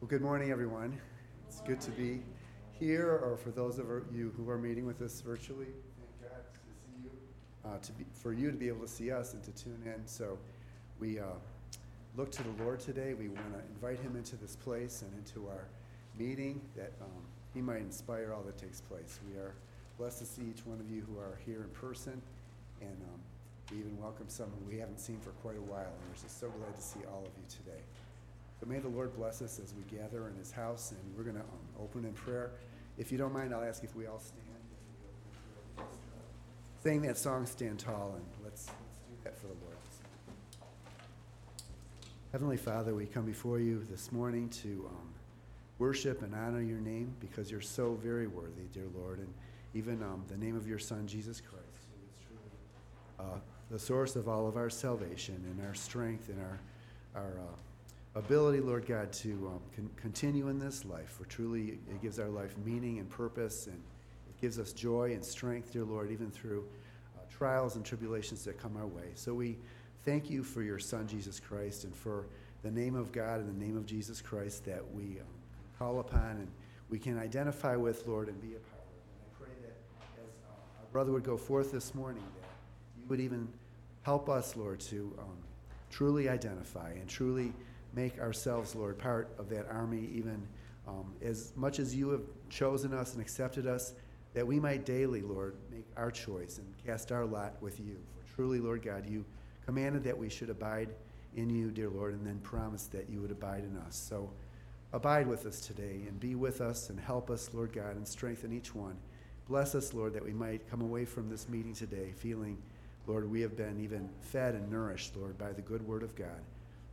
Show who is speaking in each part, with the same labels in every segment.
Speaker 1: Well, good morning, everyone. It's good to be here, or for those of you who are meeting with us virtually, thank God to see you, uh, to be, for you to be able to see us and to tune in. So we uh, look to the Lord today. We want to invite Him into this place and into our meeting that um, He might inspire all that takes place. We are blessed to see each one of you who are here in person, and um, we even welcome some who we haven't seen for quite a while. And we're just so glad to see all of you today. So may the Lord bless us as we gather in His house, and we're going to um, open in prayer. If you don't mind, I'll ask if we all stand. Sing that song, Stand Tall, and let's, let's do that for the Lord. Heavenly Father, we come before you this morning to um, worship and honor your name because you're so very worthy, dear Lord, and even um, the name of your Son, Jesus Christ, who is truly uh, the source of all of our salvation and our strength and our, our uh, ability, Lord God, to um, con- continue in this life. For truly, it gives our life meaning and purpose, and it gives us joy and strength, dear Lord, even through uh, trials and tribulations that come our way. So we thank you for your Son, Jesus Christ, and for the name of God and the name of Jesus Christ that we um, call upon and we can identify with, Lord, and be a part of. And I pray that as uh, our brother would go forth this morning, that you would even help us, Lord, to um, truly identify and truly make ourselves, Lord, part of that army, even um, as much as you have chosen us and accepted us, that we might daily, Lord, make our choice and cast our lot with you. For truly, Lord God, you commanded that we should abide in you, dear Lord, and then promised that you would abide in us. So abide with us today and be with us and help us, Lord God, and strengthen each one. Bless us, Lord, that we might come away from this meeting today feeling, Lord, we have been even fed and nourished, Lord, by the good word of God.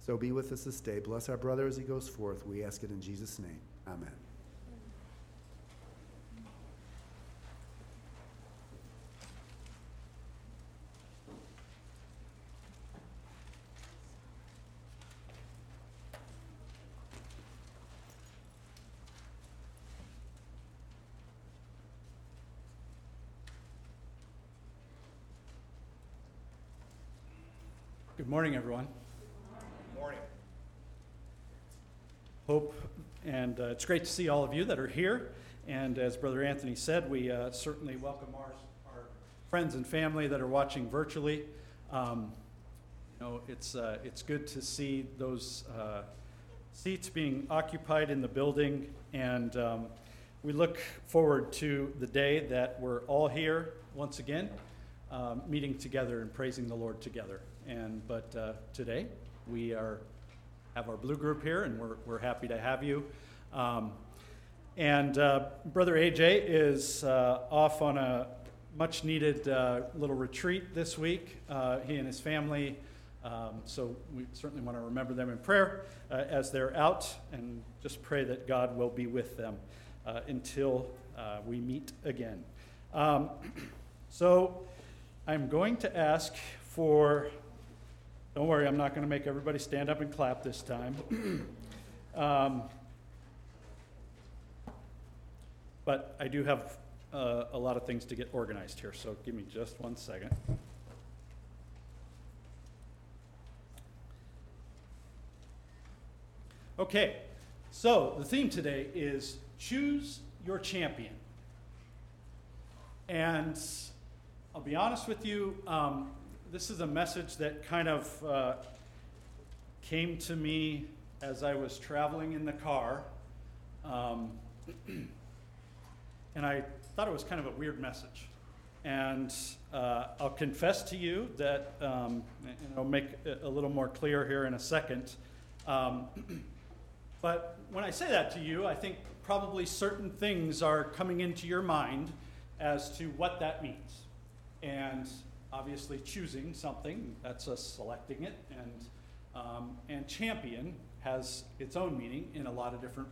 Speaker 1: So be with us this day. Bless our brother as he goes forth. We ask it in Jesus' name. Amen.
Speaker 2: Good morning, everyone. Hope, and uh, it's great to see all of you that are here. And as Brother Anthony said, we uh, certainly welcome our, our friends and family that are watching virtually. Um, you know, it's, uh, it's good to see those uh, seats being occupied in the building, and um, we look forward to the day that we're all here once again, um, meeting together and praising the Lord together. And but uh, today we are have our blue group here, and we're, we're happy to have you. Um, and uh, Brother AJ is uh, off on a much needed uh, little retreat this week, uh, he and his family. Um, so we certainly want to remember them in prayer uh, as they're out and just pray that God will be with them uh, until we meet again. Um, so I'm going to ask for don't worry, I'm not going to make everybody stand up and clap this time. um, but I do have uh, a lot of things to get organized here, so give me just one second. Okay, so the theme today is choose your champion. And I'll be honest with you, um, this is a message that kind of uh, came to me as I was traveling in the car. Um, and I thought it was kind of a weird message. And uh, I'll confess to you that, um, and I'll make it a little more clear here in a second. Um, but when I say that to you, I think probably certain things are coming into your mind as to what that means. And obviously choosing something, that's us selecting it, and, um, and champion has its own meaning in a lot of different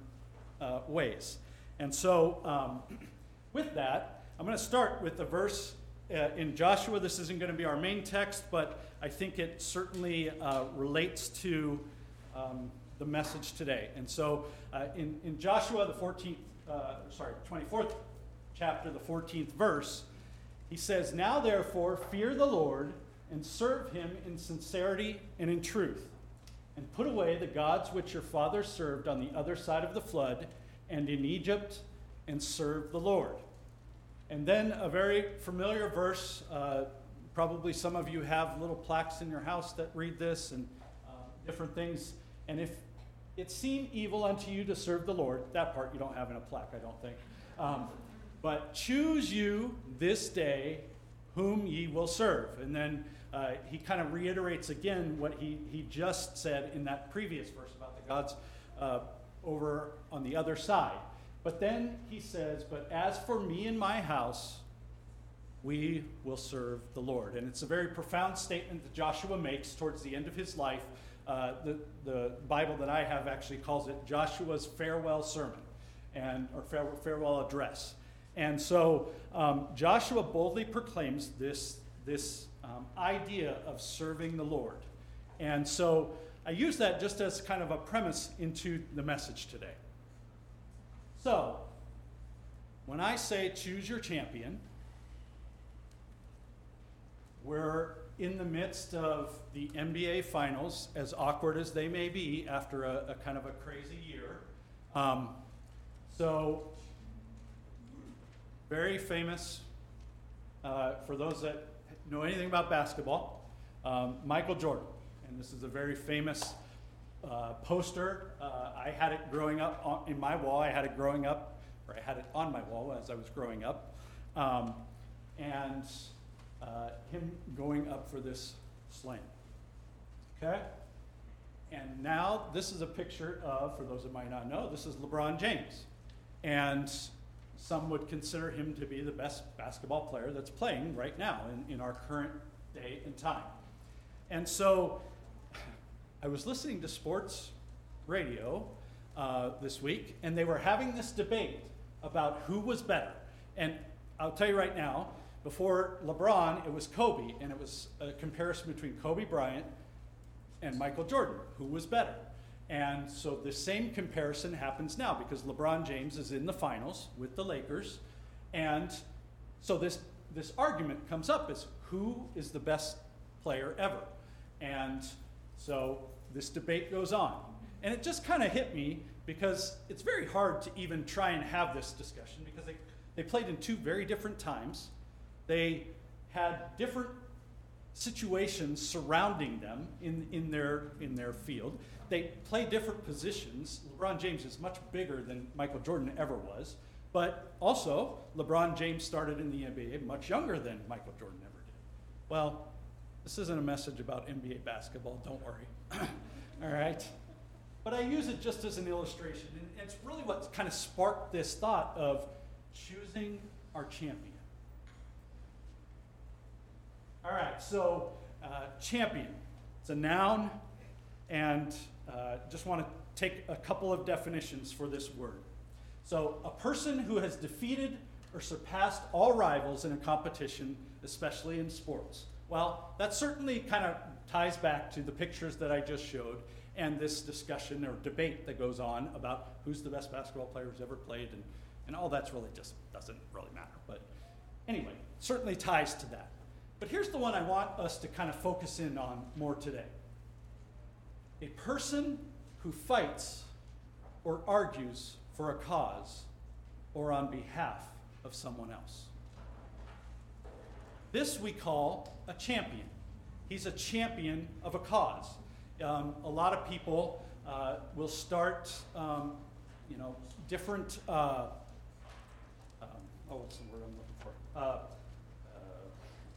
Speaker 2: uh, ways. And so, um, with that, I'm going to start with the verse uh, in Joshua. This isn't going to be our main text, but I think it certainly uh, relates to um, the message today. And so, uh, in, in Joshua, the 14th, uh, sorry, 24th chapter, the 14th verse, he says, Now therefore, fear the Lord and serve him in sincerity and in truth. and put away the gods which your fathers served on the other side of the flood and in Egypt, and serve the Lord. And then a very familiar verse. Uh, probably some of you have little plaques in your house that read this and uh, different things. And if it seemed evil unto you to serve the Lord, that part you don't have in a plaque, I don't think. Um, but choose you this day whom ye will serve. And then uh, he kind of reiterates again what he, he just said in that previous verse about the gods uh, over on the other side. But then he says, But as for me and my house, we will serve the Lord. And it's a very profound statement that Joshua makes towards the end of his life. Uh, the, the Bible that I have actually calls it Joshua's farewell sermon and or farewell address. And so um, Joshua boldly proclaims this, this um, idea of serving the Lord. And so I use that just as kind of a premise into the message today. So, when I say choose your champion, we're in the midst of the NBA finals, as awkward as they may be after a, a kind of a crazy year. Um, so, very famous uh, for those that know anything about basketball, um, Michael Jordan. And this is a very famous uh, poster. Uh, I had it growing up on, in my wall. I had it growing up, or I had it on my wall as I was growing up. Um, and uh, him going up for this slam. Okay? And now this is a picture of, for those that might not know, this is LeBron James. And some would consider him to be the best basketball player that's playing right now in, in our current day and time. And so I was listening to sports radio uh, this week, and they were having this debate about who was better. And I'll tell you right now, before LeBron, it was Kobe, and it was a comparison between Kobe Bryant and Michael Jordan, who was better. And so the same comparison happens now because LeBron James is in the finals with the Lakers. And so this, this argument comes up as who is the best player ever? And so this debate goes on. And it just kind of hit me because it's very hard to even try and have this discussion because they, they played in two very different times. They had different situations surrounding them in, in, their, in their field. They play different positions. LeBron James is much bigger than Michael Jordan ever was. But also, LeBron James started in the NBA much younger than Michael Jordan ever did. Well, this isn't a message about NBA basketball, don't worry. All right? But I use it just as an illustration. And it's really what kind of sparked this thought of choosing our champion. All right, so uh, champion. It's a noun, and uh, just want to take a couple of definitions for this word. So, a person who has defeated or surpassed all rivals in a competition, especially in sports. Well, that certainly kind of ties back to the pictures that I just showed and this discussion or debate that goes on about who's the best basketball player who's ever played, and, and all that's really just doesn't really matter. But anyway, certainly ties to that. But here's the one I want us to kind of focus in on more today a person who fights or argues for a cause or on behalf of someone else. This we call a champion. He's a champion of a cause. Um, a lot of people uh, will start, um, you know, different. Uh, um, oh, what's the word I'm looking for? Uh,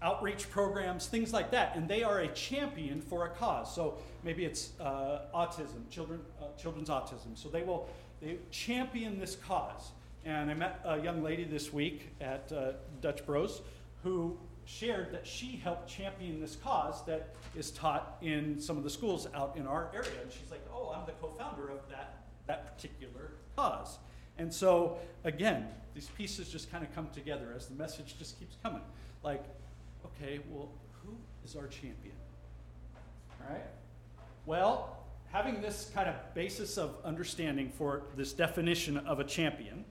Speaker 2: outreach programs, things like that, and they are a champion for a cause. So maybe it's uh, autism, children, uh, children's autism. So they will they champion this cause. And I met a young lady this week at uh, Dutch Bros who shared that she helped champion this cause that is taught in some of the schools out in our area. And she's like, "Oh, I'm the co-founder of that that particular cause." And so again, these pieces just kind of come together as the message just keeps coming. Like okay, well, who is our champion? All right? Well, having this kind of basis of understanding for this definition of a champion,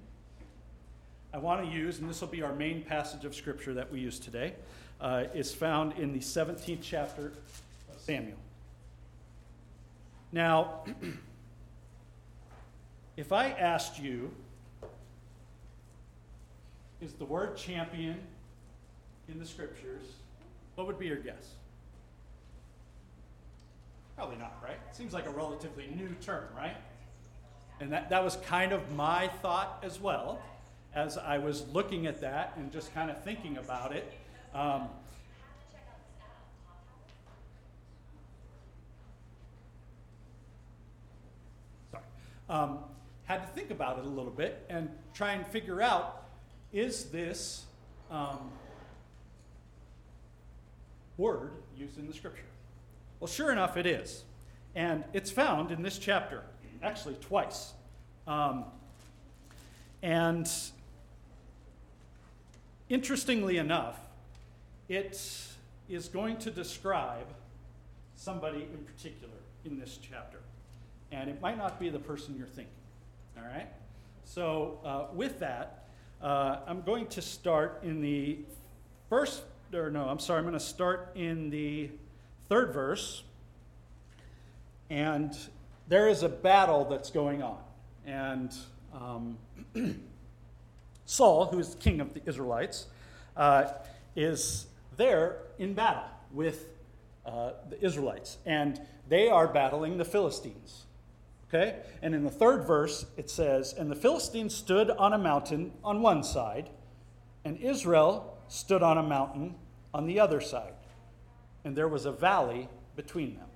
Speaker 2: I want to use, and this will be our main passage of scripture that we use today, uh, is found in the 17th chapter of Samuel. Now, if I asked you, is the word champion in the scriptures, what would be your guess? Probably not, right? Seems like a relatively new term, right? And that, that was kind of my thought as well as I was looking at that and just kind of thinking about it. Um, sorry. Um, had to think about it a little bit and try and figure out is this um, word used in the scripture? Well, sure enough, it is. And it's found in this chapter, actually, twice. Um, and interestingly enough, it is going to describe somebody in particular in this chapter. And it might not be the person you're thinking. All right? So, uh, with that, uh, I'm going to start in the first, or no, I'm sorry, I'm going to start in the third verse. And there is a battle that's going on. And um, Saul, who is king of the Israelites, uh, is there in battle with uh, the Israelites. And they are battling the Philistines. Okay? And in the third verse, it says, And the Philistines stood on a mountain on one side, and Israel stood on a mountain on the other side. And there was a valley between them.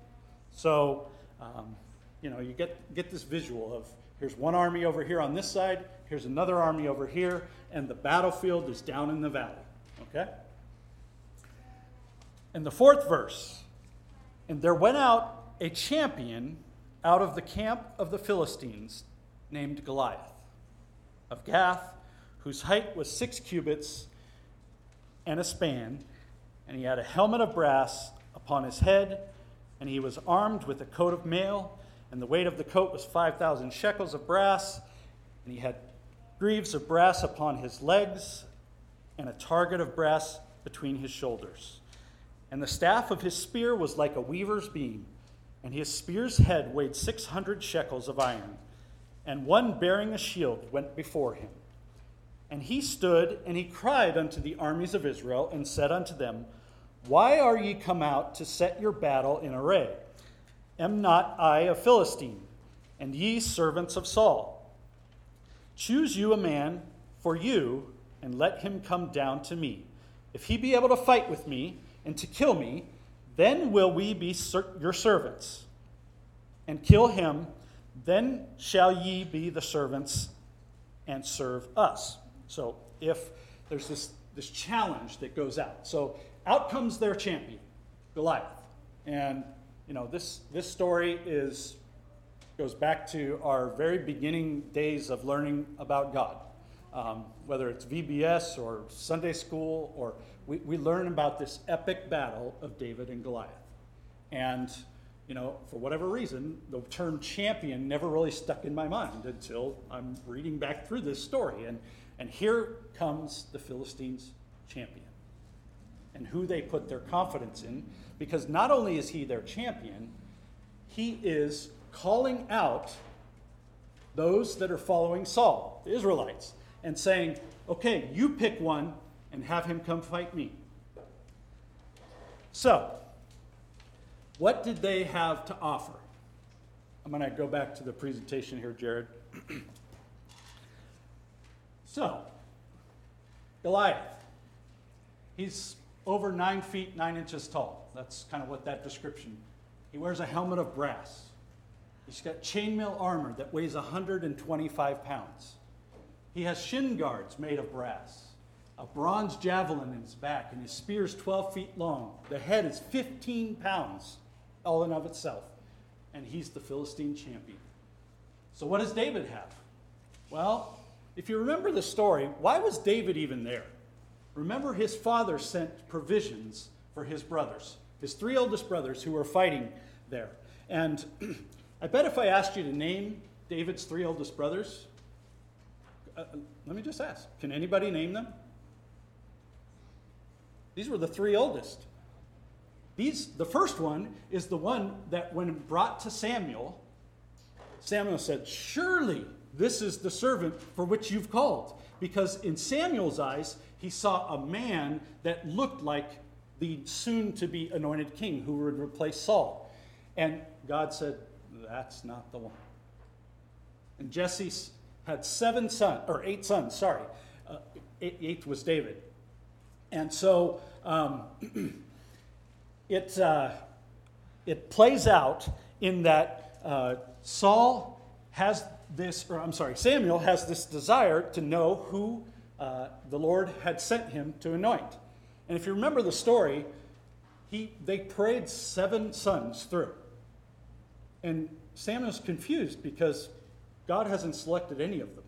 Speaker 2: So, um, you know, you get, get this visual of here's one army over here on this side, here's another army over here, and the battlefield is down in the valley. Okay? And the fourth verse, and there went out a champion out of the camp of the Philistines named Goliath of Gath, whose height was six cubits and a span, and he had a helmet of brass upon his head, and he was armed with a coat of mail, and the weight of the coat was 5,000 shekels of brass, and he had greaves of brass upon his legs, and a target of brass between his shoulders. And the staff of his spear was like a weaver's beam and his spear's head weighed 600 shekels of iron. And one bearing a shield went before him. And he stood and he cried unto the armies of Israel and said unto them, Why are ye come out to set your battle in array? Am not I a Philistine, and ye servants of Saul? Choose you a man for you, and let him come down to me. If he be able to fight with me and to kill me, then will we be your servants. And kill him, then shall ye be the servants and serve us. So if there's this, this challenge that goes out. So out comes their champion, Goliath. And you know, this this story is goes back to our very beginning days of learning about God. Um, whether it's VBS or Sunday school or we, we learn about this epic battle of David and Goliath. And, you know, for whatever reason, the term champion never really stuck in my mind until I'm reading back through this story. And, and here comes the Philistines' champion and who they put their confidence in, because not only is he their champion, he is calling out those that are following Saul, the Israelites, and saying, okay, you pick one and have him come fight me. So, what did they have to offer? I'm going to go back to the presentation here, Jared. so, Goliath. He's over nine feet, nine inches tall. That's kind of what that description. He wears a helmet of brass. He's got chainmail armor that weighs 125 pounds. He has shin guards made of brass a bronze javelin in his back, and his spear is 12 feet long. The head is 15 pounds, all in of itself. And he's the Philistine champion. So, what does David have? Well, if you remember the story, why was David even there? Remember, his father sent provisions for his brothers, his three oldest brothers who were fighting there. And I bet if I asked you to name David's three oldest brothers, uh, let me just ask can anybody name them? These were the three oldest. these, the first one is the one that, when brought to Samuel, Samuel said, Surely this is the servant for which you've called. Because in Samuel's eyes, he saw a man that looked like the soon to be anointed king who would replace Saul. And God said, That's not the one. And Jesse had seven sons, or eight sons, sorry. Uh, eighth was David. And so um, it, uh, it plays out in that uh, Saul has this, or I'm sorry, Samuel has this desire to know who uh, the Lord had sent him to anoint. And if you remember the story, he, they prayed seven sons through. And Samuel's confused because God hasn't selected any of them.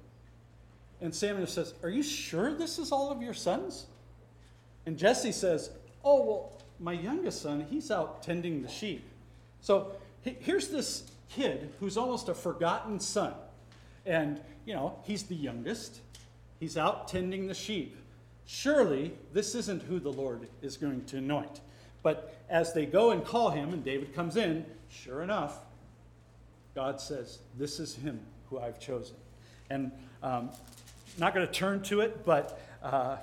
Speaker 2: And Samuel says, Are you sure this is all of your sons? And Jesse says, Oh, well, my youngest son, he's out tending the sheep. So here's this kid who's almost a forgotten son. And, you know, he's the youngest. He's out tending the sheep. Surely this isn't who the Lord is going to anoint. But as they go and call him, and David comes in, sure enough, God says, This is him who I've chosen. And um, not going to turn to it, but uh,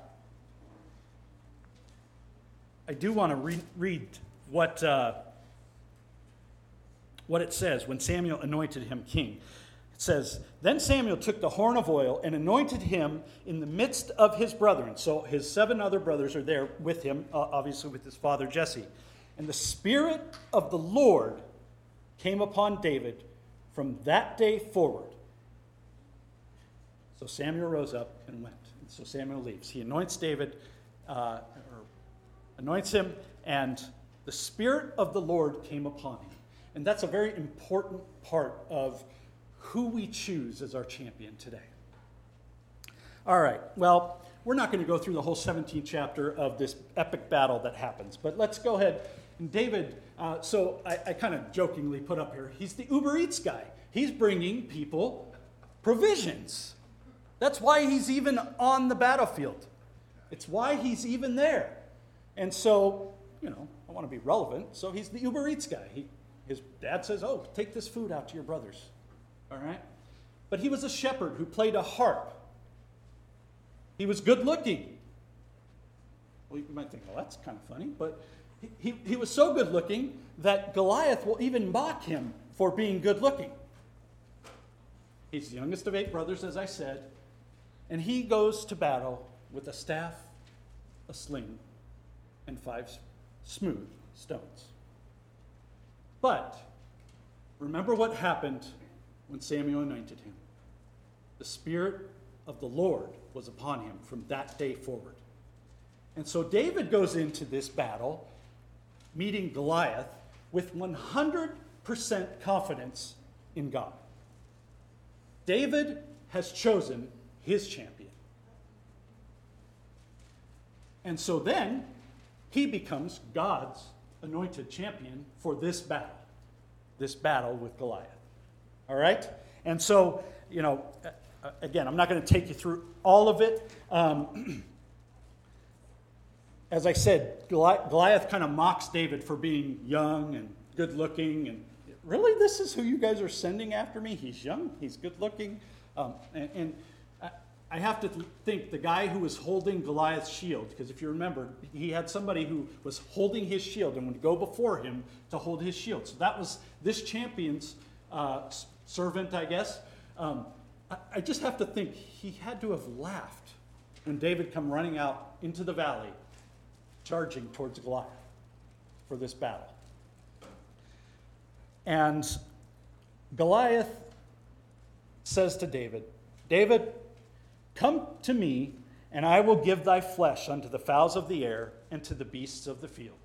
Speaker 2: I do want to re- read what, uh, what it says when Samuel anointed him king. Says, Then Samuel took the horn of oil and anointed him in the midst of his brethren. So his seven other brothers are there with him, uh, obviously with his father Jesse. And the Spirit of the Lord came upon David from that day forward. So Samuel rose up and went. And so Samuel leaves. He anoints David. Uh, anoints him, and the Spirit of the Lord came upon him. And that's a very important part of who we choose as our champion today. All right, well, we're not going to go through the whole 17th chapter of this epic battle that happens, but let's go ahead. And David, uh, so I, I kind of jokingly put up here, he's the Uber Eats guy. He's bringing people provisions. That's why he's even on the battlefield. It's why he's even there. And so, you know, I want to be relevant. So he's the Uber Eats guy. He, his dad says, Oh, take this food out to your brothers. All right? But he was a shepherd who played a harp. He was good looking. Well, you might think, well, that's kind of funny. But he, he, was so good looking that Goliath will even mock him for being good looking. He's the youngest of eight brothers, as I said. And he goes to battle with a staff, a sling, and five smooth stones. But remember what happened when Samuel anointed him. The Spirit of the Lord was upon him from that day forward. And so David goes into this battle, meeting Goliath, with 100% confidence in God. David has chosen his champion. And so then he becomes God's anointed champion for this battle, this battle with Goliath. All right? And so, you know, again, I'm not going to take you through all of it. Um, as I said, Goliath kind of mocks David for being young and good looking. And really, this is who you guys are sending after me? He's young, he's good looking. Um, and, and I have to th- think the guy who was holding Goliath's shield, because if you remember, he had somebody who was holding his shield and would go before him to hold his shield. So that was this champion's uh, servant, I guess. Um, I, I just have to think he had to have laughed when David come running out into the valley, charging towards Goliath for this battle. And Goliath says to David, David, Come to me, and I will give thy flesh unto the fowls of the air and to the beasts of the field.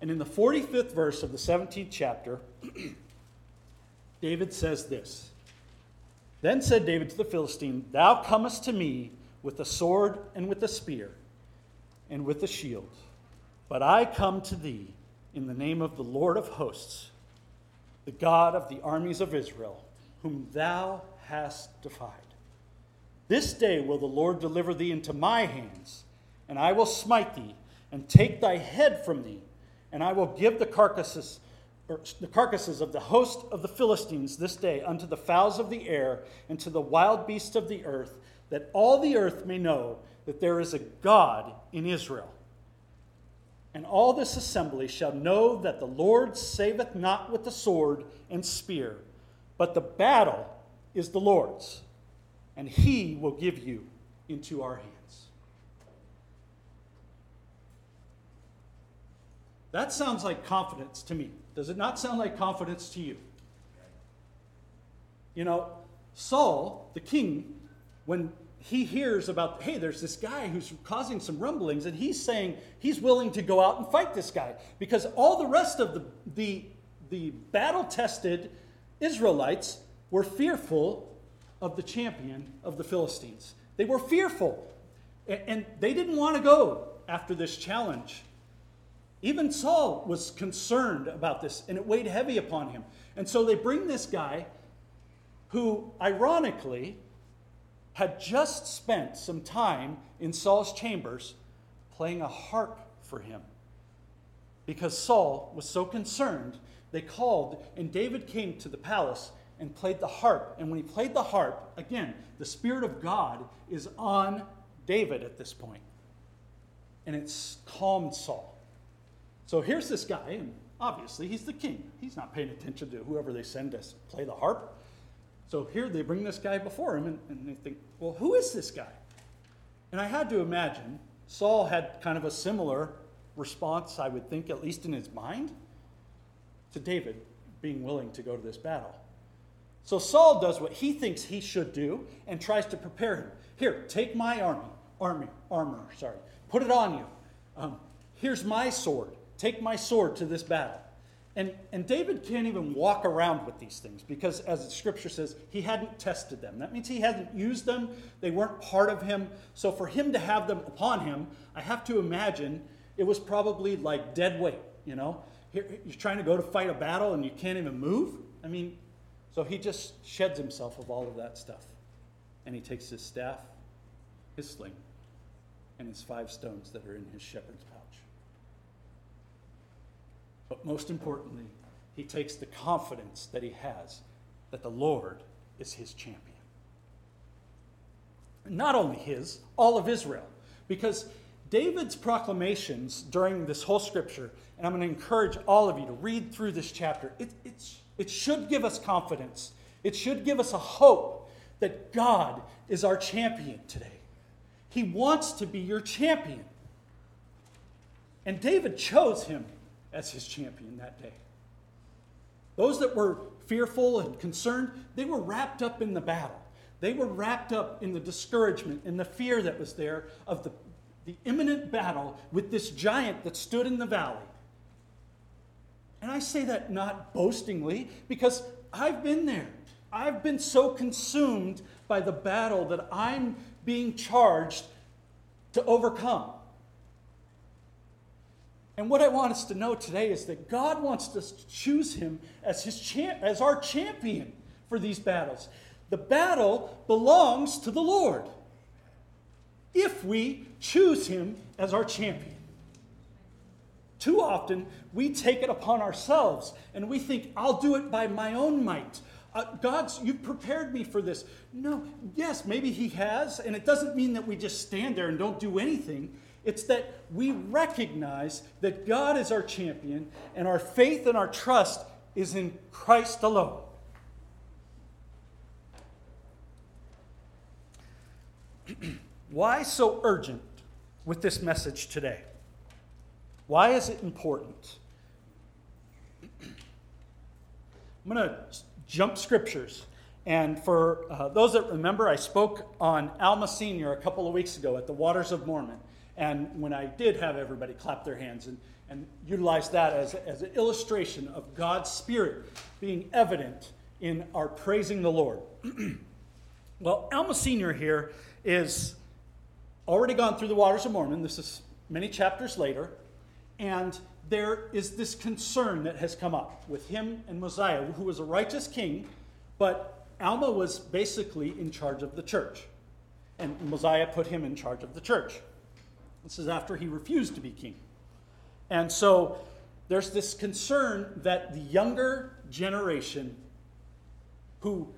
Speaker 2: And in the 45th verse of the 17th chapter, David says this Then said David to the Philistine, Thou comest to me with the sword and with the spear and with the shield, but I come to thee in the name of the Lord of hosts, the God of the armies of Israel, whom thou hast defied. This day will the Lord deliver thee into my hands, and I will smite thee, and take thy head from thee, and I will give the carcasses or the carcasses of the host of the Philistines this day unto the fowls of the air and to the wild beasts of the earth, that all the earth may know that there is a God in Israel. And all this assembly shall know that the Lord saveth not with the sword and spear, but the battle is the Lord's, and he will give you into our hands. That sounds like confidence to me. Does it not sound like confidence to you? You know, Saul, the king, when he hears about, hey, there's this guy who's causing some rumblings, and he's saying he's willing to go out and fight this guy because all the rest of the, the, the battle tested Israelites were fearful of the champion of the Philistines. They were fearful, and they didn't want to go after this challenge. Even Saul was concerned about this, and it weighed heavy upon him. And so they bring this guy who, ironically, had just spent some time in Saul's chambers playing a harp for him. Because Saul was so concerned, they called, and David came to the palace and played the harp. And when he played the harp, again, the Spirit of God is on David at this point. And it's calmed Saul. So here's this guy, and obviously he's the king. He's not paying attention to whoever they send to play the harp. So here they bring this guy before him, and, and they think, well, who is this guy? And I had to imagine Saul had kind of a similar response, I would think, at least in his mind, to David being willing to go to this battle. So Saul does what he thinks he should do and tries to prepare him. Here, take my army, army, armor, sorry, put it on you. Um, here's my sword. Take my sword to this battle. And, and David can't even walk around with these things because, as the scripture says, he hadn't tested them. That means he hadn't used them, they weren't part of him. So, for him to have them upon him, I have to imagine it was probably like dead weight. You know, Here, you're trying to go to fight a battle and you can't even move. I mean, so he just sheds himself of all of that stuff. And he takes his staff, his sling, and his five stones that are in his shepherd's. But most importantly, he takes the confidence that he has that the Lord is his champion. Not only his, all of Israel. Because David's proclamations during this whole scripture, and I'm going to encourage all of you to read through this chapter, it, it should give us confidence. It should give us a hope that God is our champion today. He wants to be your champion. And David chose him as his champion that day. Those that were fearful and concerned, they were wrapped up in the battle. They were wrapped up in the discouragement and the fear that was there of the, the imminent battle with this giant that stood in the valley. And I say that not boastingly because I've been there. I've been so consumed by the battle that I'm being charged to overcome. And what I want us to know today is that God wants us to choose him as, his champ, as our champion for these battles. The battle belongs to the Lord if we choose him as our champion. Too often, we take it upon ourselves and we think, I'll do it by my own might. Uh, God's, you've prepared me for this. No, yes, maybe He has, and it doesn't mean that we just stand there and don't do anything. It's that we recognize that God is our champion and our faith and our trust is in Christ alone. Why so urgent with this message today? Why is it important? I'm going to jump scriptures. And for uh, those that remember, I spoke on Alma Sr. a couple of weeks ago at the Waters of Mormon. And when I did have everybody clap their hands and, and utilize that as, as an illustration of God's Spirit being evident in our praising the Lord. well, Alma Sr. here is already gone through the waters of Mormon. This is many chapters later. And there is this concern that has come up with him and Mosiah, who was a righteous king, but Alma was basically in charge of the church. And Mosiah put him in charge of the church. This is after he refused to be king. And so there's this concern that the younger generation who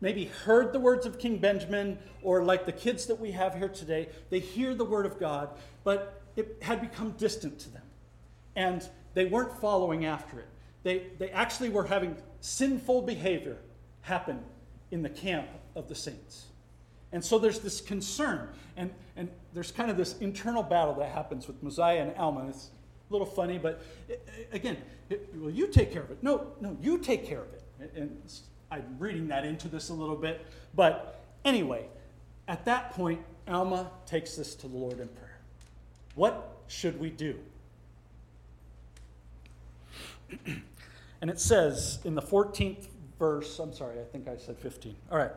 Speaker 2: maybe heard the words of King Benjamin, or like the kids that we have here today, they hear the word of God, but it had become distant to them. And they weren't following after it. They, they actually were having sinful behavior happen in the camp of the saints. And so there's this concern, and, and there's kind of this internal battle that happens with Mosiah and Alma. It's a little funny, but eh, eh, again, it, well, you take care of it. No, no, you take care of it. And I'm reading that into this a little bit. But anyway, at that point, Alma takes this to the Lord in prayer. What should we do? and it says in the 14th verse, I'm sorry, I think I said 15. All right.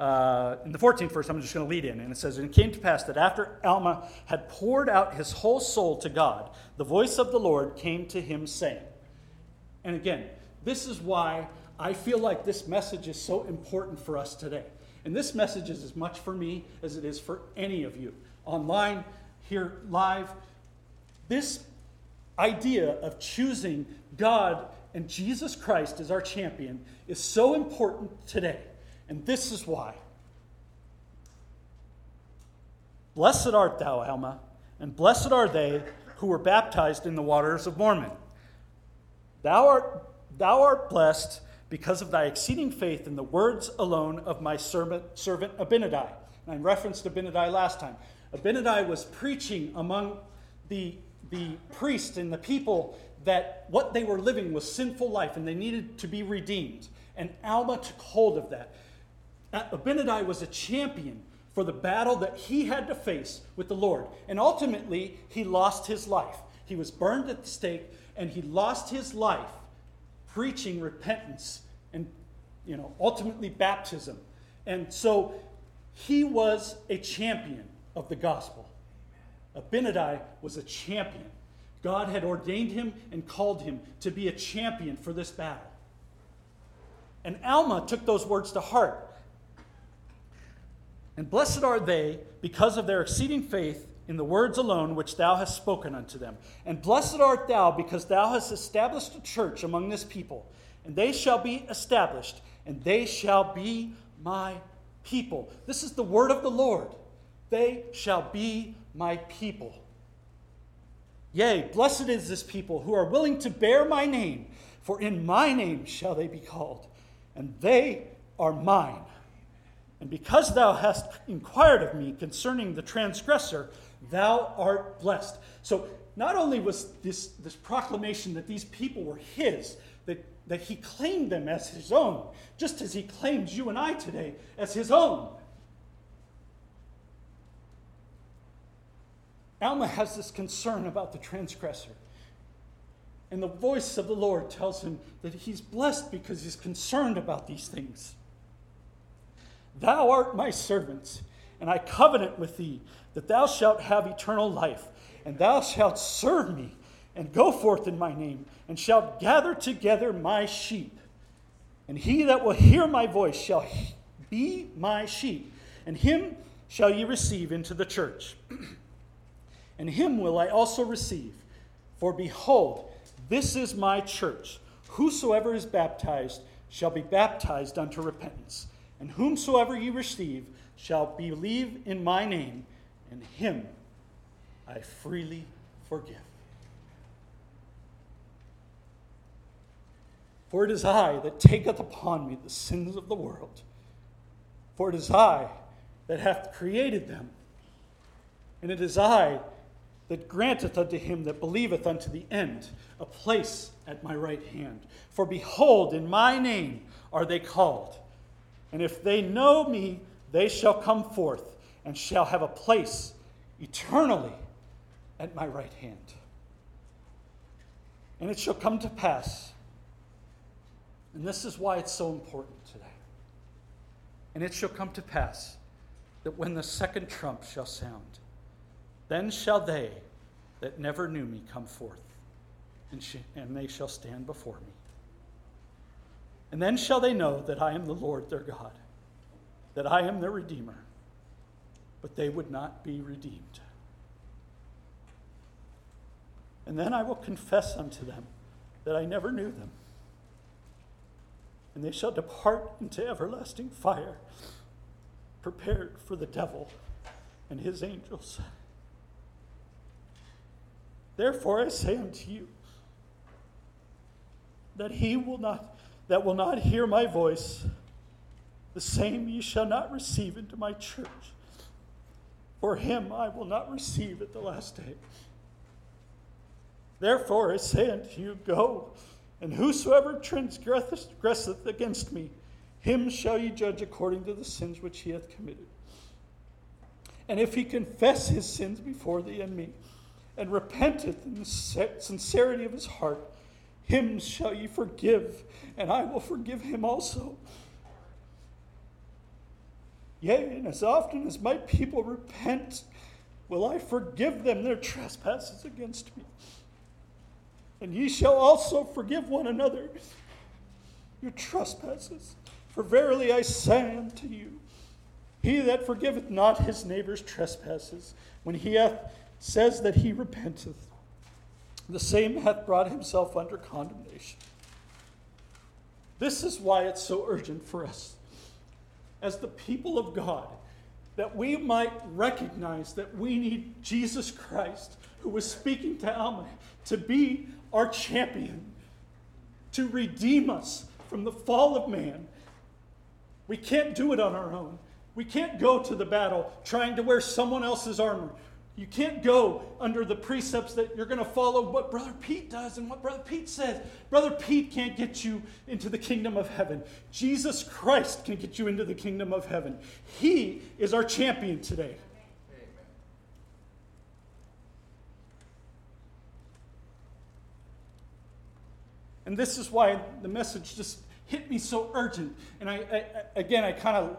Speaker 2: Uh, in the 14th verse, I'm just going to lead in, and it says, And it came to pass that after Alma had poured out his whole soul to God, the voice of the Lord came to him, saying, And again, this is why I feel like this message is so important for us today. And this message is as much for me as it is for any of you online, here live. This idea of choosing God and Jesus Christ as our champion is so important today. And this is why. Blessed art thou, Alma, and blessed are they who were baptized in the waters of Mormon. Thou art, thou art blessed because of thy exceeding faith in the words alone of my servant, servant Abinadi. And I referenced Abinadi last time. Abinadi was preaching among the, the priests and the people that what they were living was sinful life and they needed to be redeemed. And Alma took hold of that. Abinadi was a champion for the battle that he had to face with the Lord. And ultimately, he lost his life. He was burned at the stake and he lost his life preaching repentance and you know ultimately baptism. And so he was a champion of the gospel. Abinadi was a champion. God had ordained him and called him to be a champion for this battle. And Alma took those words to heart. And blessed are they because of their exceeding faith in the words alone which thou hast spoken unto them. And blessed art thou, because thou hast established a church among this people, and they shall be established, and they shall be my people. This is the word of the Lord. They shall be my people. Yea, blessed is this people who are willing to bear my name, for in my name shall they be called, and they are mine. And because thou hast inquired of me concerning the transgressor, Thou art blessed. So not only was this, this proclamation that these people were his, that, that he claimed them as his own, just as he claims you and I today as his own. Alma has this concern about the transgressor. And the voice of the Lord tells him that he's blessed because he's concerned about these things. Thou art my servant, and I covenant with thee that thou shalt have eternal life, and thou shalt serve me, and go forth in my name, and shalt gather together my sheep. And he that will hear my voice shall be my sheep, and him shall ye receive into the church. and him will I also receive. For behold, this is my church. Whosoever is baptized shall be baptized unto repentance, and whomsoever ye receive shall believe in my name and him I freely forgive. For it is I that taketh upon me the sins of the world. For it is I that hath created them. And it is I that granteth unto him that believeth unto the end a place at my right hand. For behold, in my name are they called. And if they know me, they shall come forth and shall have a place eternally at my right hand. And it shall come to pass, and this is why it's so important today. And it shall come to pass that when the second trump shall sound, then shall they that never knew me come forth, and, sh- and they shall stand before me. And then shall they know that I am the Lord their God, that I am their Redeemer but they would not be redeemed. And then I will confess unto them that I never knew them. And they shall depart into everlasting fire, prepared for the devil and his angels. Therefore I say unto you that he will not that will not hear my voice, the same ye shall not receive into my church. For him I will not receive at the last day. Therefore I say unto you, Go, and whosoever transgresseth against me, him shall ye judge according to the sins which he hath committed. And if he confess his sins before thee and me, and repenteth in the sincerity of his heart, him shall ye forgive, and I will forgive him also. Yea, and as often as my people repent, will I forgive them their trespasses against me. And ye shall also forgive one another your trespasses. For verily I say unto you, he that forgiveth not his neighbor's trespasses, when he hath says that he repenteth, the same hath brought himself under condemnation. This is why it's so urgent for us, as the people of God, that we might recognize that we need Jesus Christ, who was speaking to Alma, to be our champion, to redeem us from the fall of man. We can't do it on our own. We can't go to the battle trying to wear someone else's armor. You can't go under the precepts that you're going to follow what Brother Pete does and what Brother Pete says. Brother Pete can't get you into the kingdom of heaven. Jesus Christ can get you into the kingdom of heaven. He is our champion today. And this is why the message just hit me so urgent. And I, I again, I kind of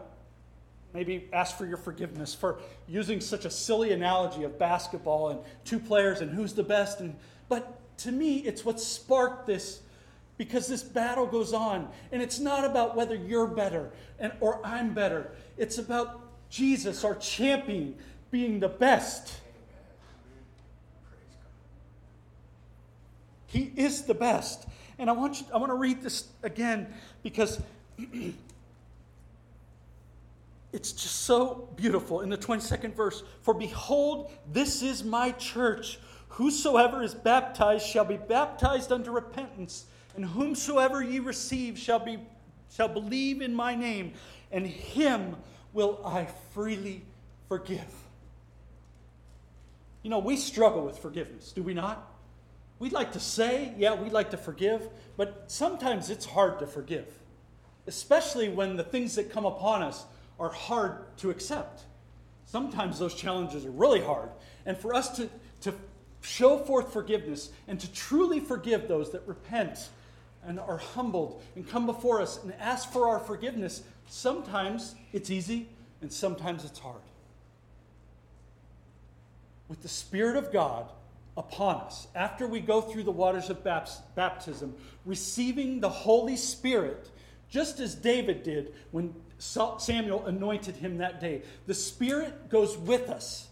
Speaker 2: maybe ask for your forgiveness for using such a silly analogy of basketball and two players and who's the best. And but to me, it's what sparked this because this battle goes on, and it's not about whether you're better and or I'm better. It's about Jesus, our champion, being the best. He is the best. And I want you, I want to read this again because it's just so beautiful. In the 22nd verse, for behold, this is my church. Whosoever is baptized shall be baptized unto repentance, and whomsoever ye receive shall be shall believe in my name, and him will I freely forgive. You know, we struggle with forgiveness, do we not? We'd like to say, yeah, we'd like to forgive, but sometimes it's hard to forgive, especially when the things that come upon us are hard to accept. Sometimes those challenges are really hard. And for us to, to show forth forgiveness and to truly forgive those that repent and are humbled and come before us and ask for our forgiveness, sometimes it's easy and sometimes it's hard. With the Spirit of God, upon us after we go through the waters of baptism, receiving the Holy Spirit, just as David did when Samuel anointed him that day. The Spirit goes with us.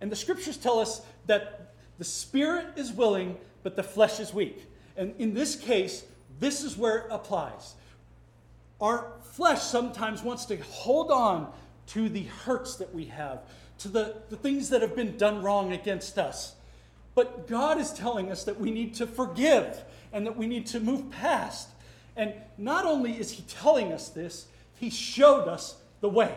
Speaker 2: And the scriptures tell us that the Spirit is willing, but the flesh is weak. And in this case, this is where it applies. Our flesh sometimes wants to hold on to the hurts that we have, to the, the things that have been done wrong against us. But God is telling us that we need to forgive and that we need to move past. And not only is He telling us this, He showed us the way.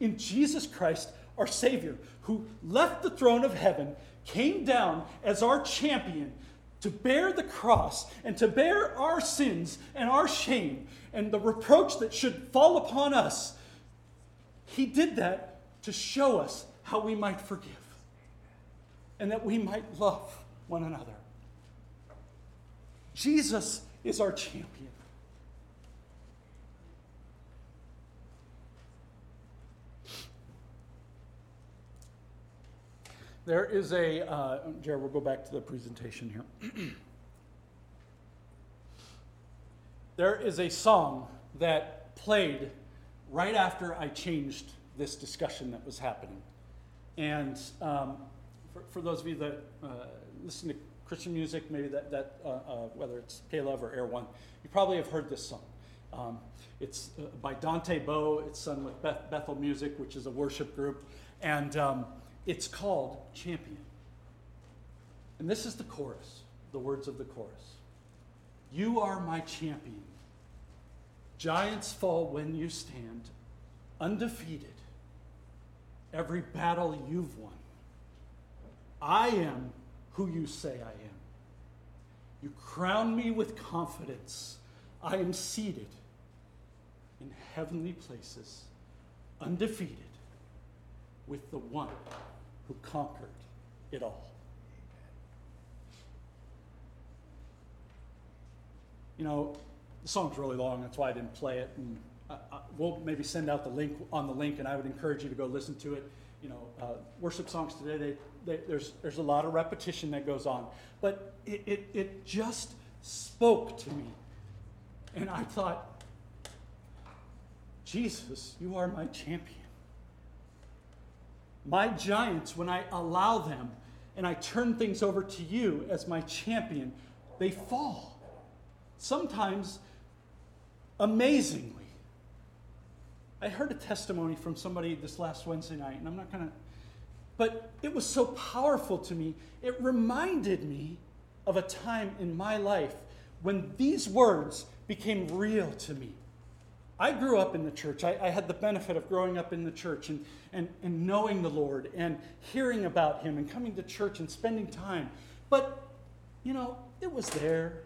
Speaker 2: In Jesus Christ, our Savior, who left the throne of heaven, came down as our champion to bear the cross and to bear our sins and our shame and the reproach that should fall upon us. He did that to show us how we might forgive and that we might love one another. Jesus is our champion. There is a, uh, Jared, we'll go back to the presentation here. there is a song that played right after I changed this discussion that was happening. And um, for, for those of you that uh, listen to Christian music, maybe that, that uh, uh, whether it's K-Love or Air One, you probably have heard this song. Um, it's uh, by Dante Bowe. It's sung with Beth- Bethel Music, which is a worship group, and um, it's called Champion. And this is the chorus, the words of the chorus. You are my champion. Giants fall when you stand, undefeated. Every battle you've won. I am who you say I am. You crown me with confidence. I am seated in heavenly places, undefeated, with the one who conquered it all. You know, the song's really long, that's why I didn't play it. And I, I, we'll maybe send out the link on the link, and I would encourage you to go listen to it. You know, uh, worship songs today, they, they, there's, there's a lot of repetition that goes on. But it, it, it just spoke to me. And I thought, Jesus, you are my champion. My giants, when I allow them and I turn things over to you as my champion, they fall. Sometimes amazingly. I heard a testimony from somebody this last Wednesday night, and I'm not going to, but it was so powerful to me. It reminded me of a time in my life when these words became real to me. I grew up in the church. I, I, had the benefit of growing up in the church and, and, and knowing the Lord and hearing about Him and coming to church and spending time. But, you know, it was there.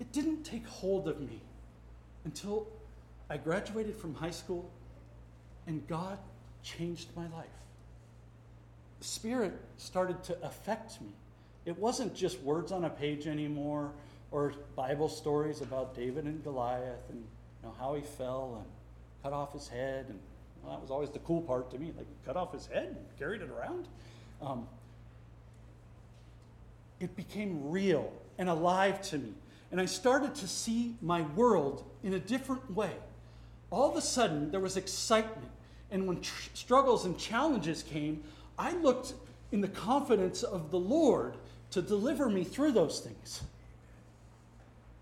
Speaker 2: It didn't take hold of me until I graduated from high school and God changed my life. The Spirit started to affect me. It wasn't just words on a page anymore or Bible stories about David and Goliath and know, how he fell and cut off his head. And well, that was always the cool part to me. Like, cut off his head and carried it around. Um, it became real and alive to me. And I started to see my world in a different way. All of a sudden, there was excitement. And when tr- struggles and challenges came, I looked in the confidence of the Lord to deliver me through those things.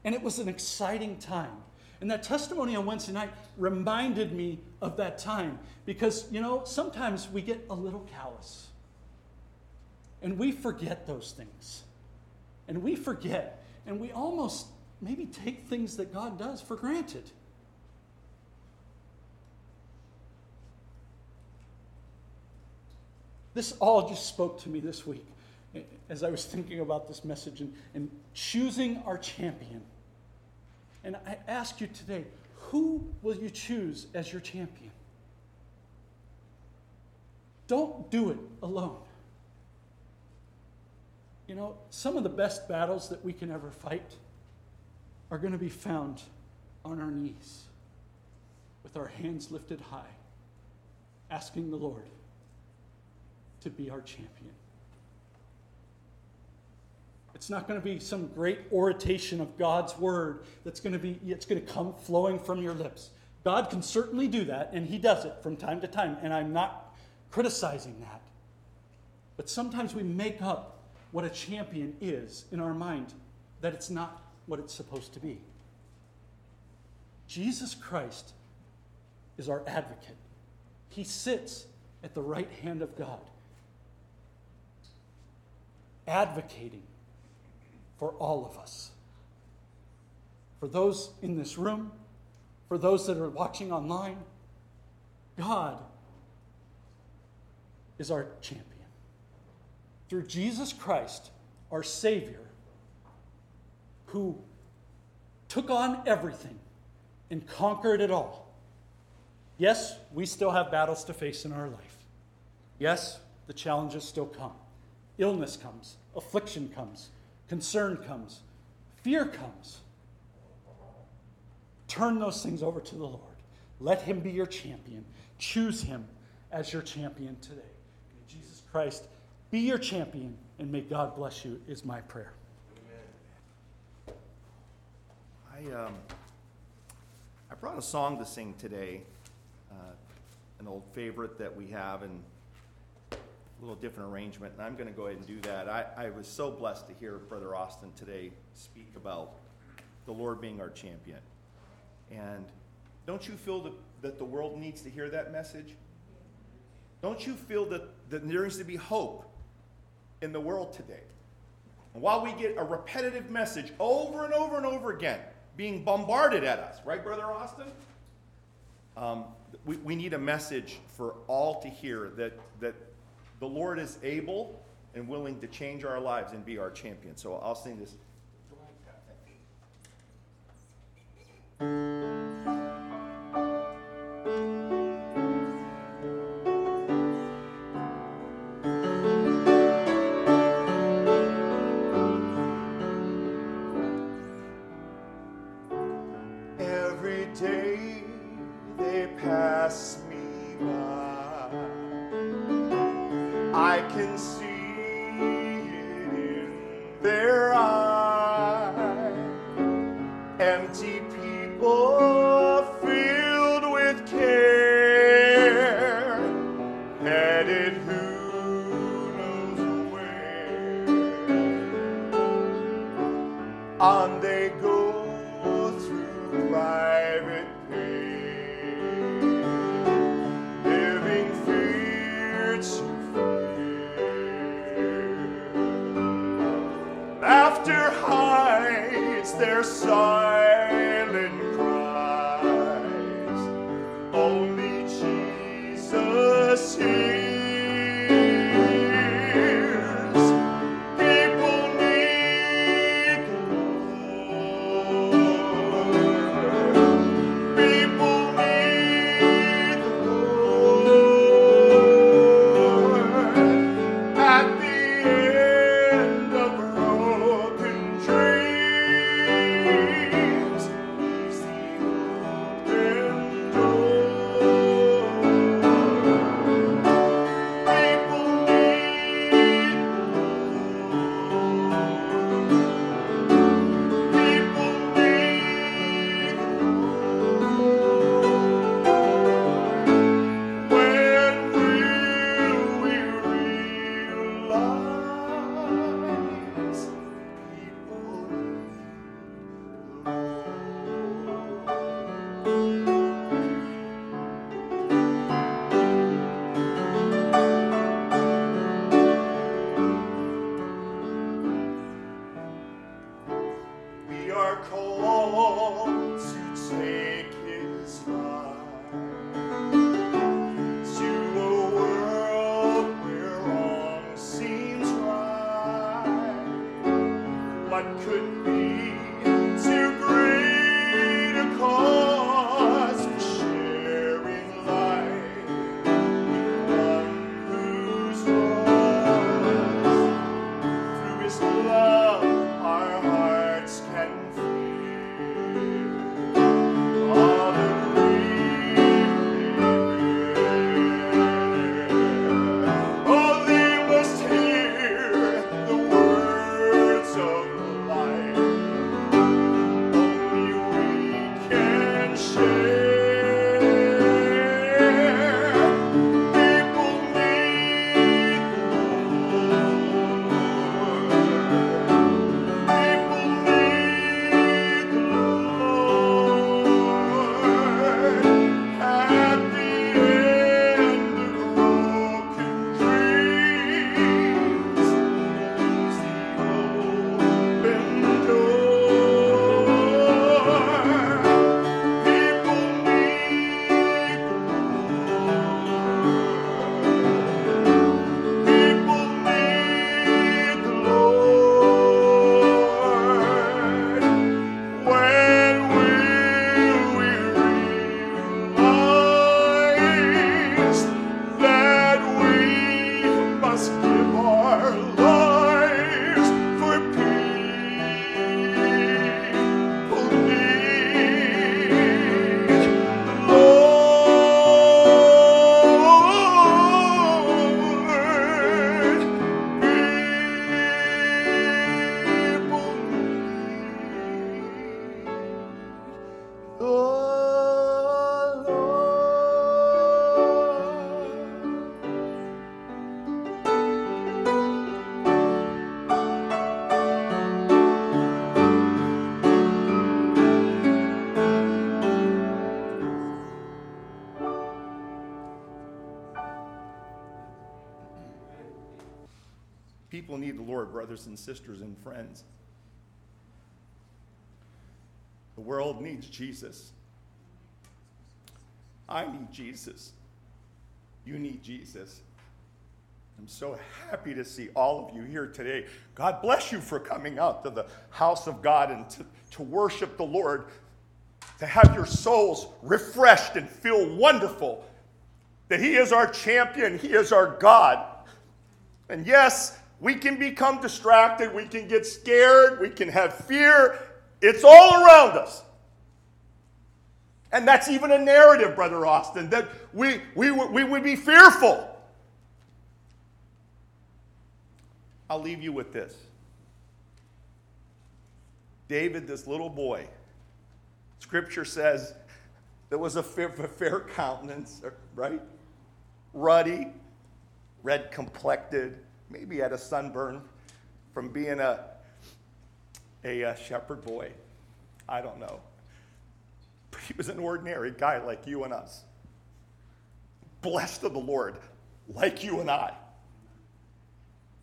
Speaker 2: And it was an exciting time. And that testimony on Wednesday night reminded me of that time because, you know, sometimes we get a little callous and we forget those things. And we forget and we almost maybe take things that God does for granted. This all just spoke to me this week as I was thinking about this message and, and choosing our champion. And I ask you today who will you choose as your champion? Don't do it alone. You know, some of the best battles that we can ever fight are going to be found on our knees with our hands lifted high, asking the Lord to be our champion. It's not going to be some great oration of God's word that's going to be it's going to come flowing from your lips. God can certainly do that and he does it from time to time and I'm not criticizing that. But sometimes we make up what a champion is in our mind that it's not what it's supposed to be. Jesus Christ is our advocate. He sits at the right hand of God, advocating for all of us. For those in this room, for those that are watching online, God is our champion. Through Jesus Christ, our Savior, who took on everything and conquered it all. Yes, we still have battles to face in our life. Yes, the challenges still come. Illness comes, affliction comes, concern comes, fear comes. Turn those things over to the Lord. Let Him be your champion. Choose Him as your champion today. May Jesus Christ be your champion, and may God bless you, is my prayer.
Speaker 3: I, um, I brought a song to sing today, uh, an old favorite that we have, and little different arrangement, and I'm going to go ahead and do that. I, I was so blessed to hear Brother Austin today speak about the Lord being our champion. And don't you feel that, that the world needs to hear that message? Don't you feel that, that there needs to be hope in the world today? And while we get a repetitive message over and over and over again being bombarded at us, right, Brother Austin? Um, we, we need a message for all to hear that, that the Lord is able and willing to change our lives and be our champion. So I'll sing this. On they go through private pain, living fear to fear. Laughter hides their sorrow. Brothers and sisters and friends. The world needs Jesus. I need Jesus. You need Jesus. I'm so happy to see all of you here today. God bless you for coming out to the house of God and to, to worship the Lord, to have your souls refreshed and feel wonderful that He is our champion, He is our God. And yes, we can become distracted, we can get scared, we can have fear. It's all around us. And that's even a narrative, Brother Austin, that we, we, we would be fearful. I'll leave you with this. David, this little boy, scripture says there was a fair, a fair countenance, right? Ruddy, red complected, maybe had a sunburn from being a, a, a shepherd boy. I don't know. But he was an ordinary guy like you and us. Blessed of the Lord, like you and I.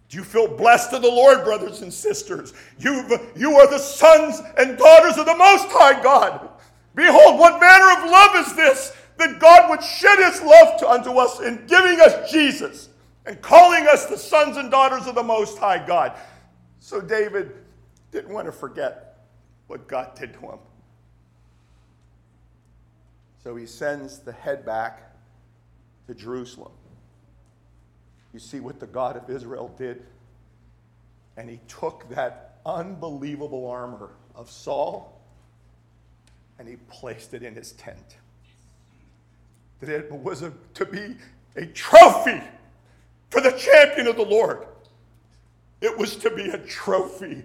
Speaker 3: Do you feel blessed of the Lord, brothers and sisters? you you are the sons and daughters of the Most High God. Behold, what manner of love is this, that God would shed his love to, unto us in giving us Jesus and calling us the sons and daughters of the Most High God. So David didn't want to forget what God did to him. So he sends the head back to Jerusalem. You see what the God of Israel did? And he took that unbelievable armor of Saul and he placed it in his tent. That it was a, to be a trophy for the champion of the Lord. It was to be a trophy.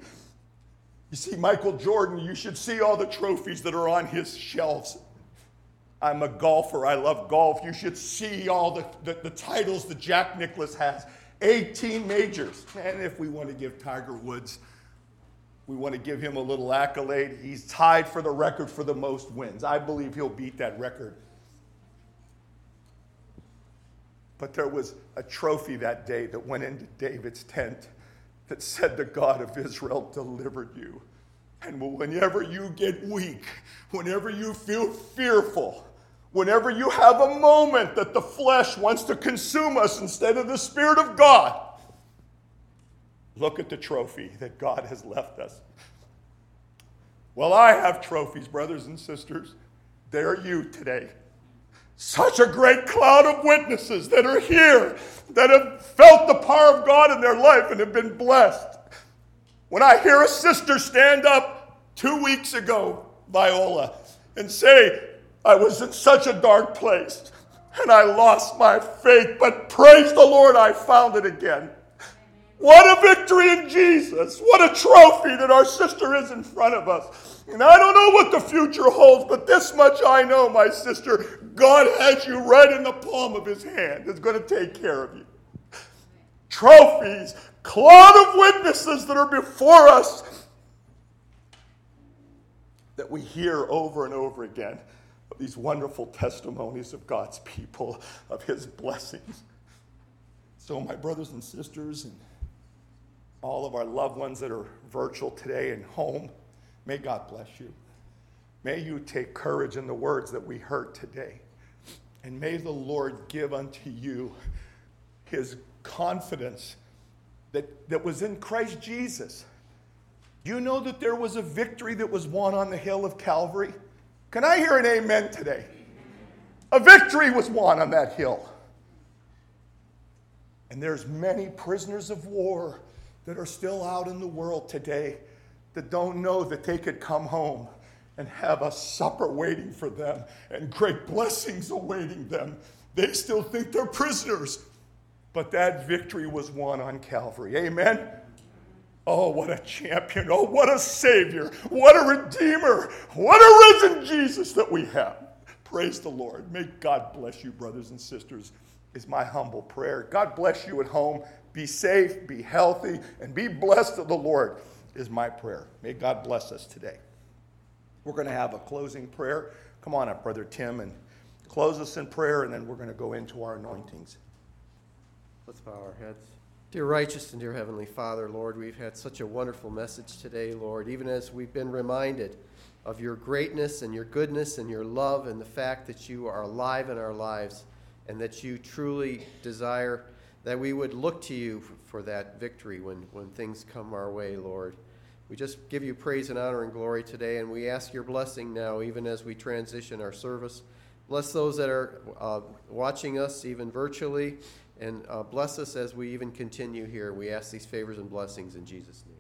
Speaker 3: You see, Michael Jordan, you should see all the trophies that are on his shelves. I'm a golfer. I love golf. You should see all the, the, the, titles that Jack Nicklaus has 18 majors. And if we want to give Tiger Woods, we want to give him a little accolade. He's tied for the record for the most wins. I believe he'll beat that record. But there was a trophy that day that went into David's tent that said, The God of Israel delivered you. And whenever you get weak, whenever you feel fearful, whenever you have a moment that the flesh wants to consume us instead of the Spirit of God, look at the trophy that God has left us. Well, I have trophies, brothers and sisters. They are you today. Such a great cloud of witnesses that are here, that have felt the power of God in their life and have been blessed. When I hear a sister stand up two weeks ago, Viola, and say, I was in such a dark place and I lost my faith, but praise the Lord, I found it again. What a victory in Jesus. What a trophy that our sister is in front of us. And I don't know what the future holds, but this much I know, my sister God has you right in the palm of his hand, is going to take care of you. Trophies, cloud of witnesses that are before us that we hear over and over again these wonderful testimonies of God's people, of His blessings. So, my brothers and sisters, and all of our loved ones that are virtual today and home, may God bless you. May you take courage in the words that we heard today. And may the Lord give unto you his confidence that, that was in Christ Jesus. You know that there was a victory that was won on the hill of Calvary? Can I hear an amen today? A victory was won on that hill. And there's many prisoners of war that are still out in the world today that don't know that they could come home and have a supper waiting for them and great blessings awaiting them. They still think they're prisoners. But that victory was won on Calvary. Amen? Oh, what a champion. Oh, what a Savior. What a Redeemer. What a risen Jesus that we have. Praise the Lord. May God bless you, brothers and sisters, is my humble prayer. God bless you at home. Be safe, be healthy, and be blessed of the Lord, is my prayer. May God bless us today. We're going to have a closing prayer. Come on up, Brother Tim, and close us in prayer, and then we're going to go into our anointings.
Speaker 4: Let's bow our heads. Dear righteous and dear heavenly Father, Lord, we've had such a wonderful message today, Lord, even as we've been reminded of your greatness and your goodness and your love and the fact that you are alive in our lives and that you truly desire that we would look to you for that victory when, when things come our way, Lord. We just give you praise and honor and glory today, and we ask your blessing now, even as we transition our service. Bless those that are uh, watching us, even virtually, and uh, bless us as we even continue here. We ask these favors and blessings in Jesus' name.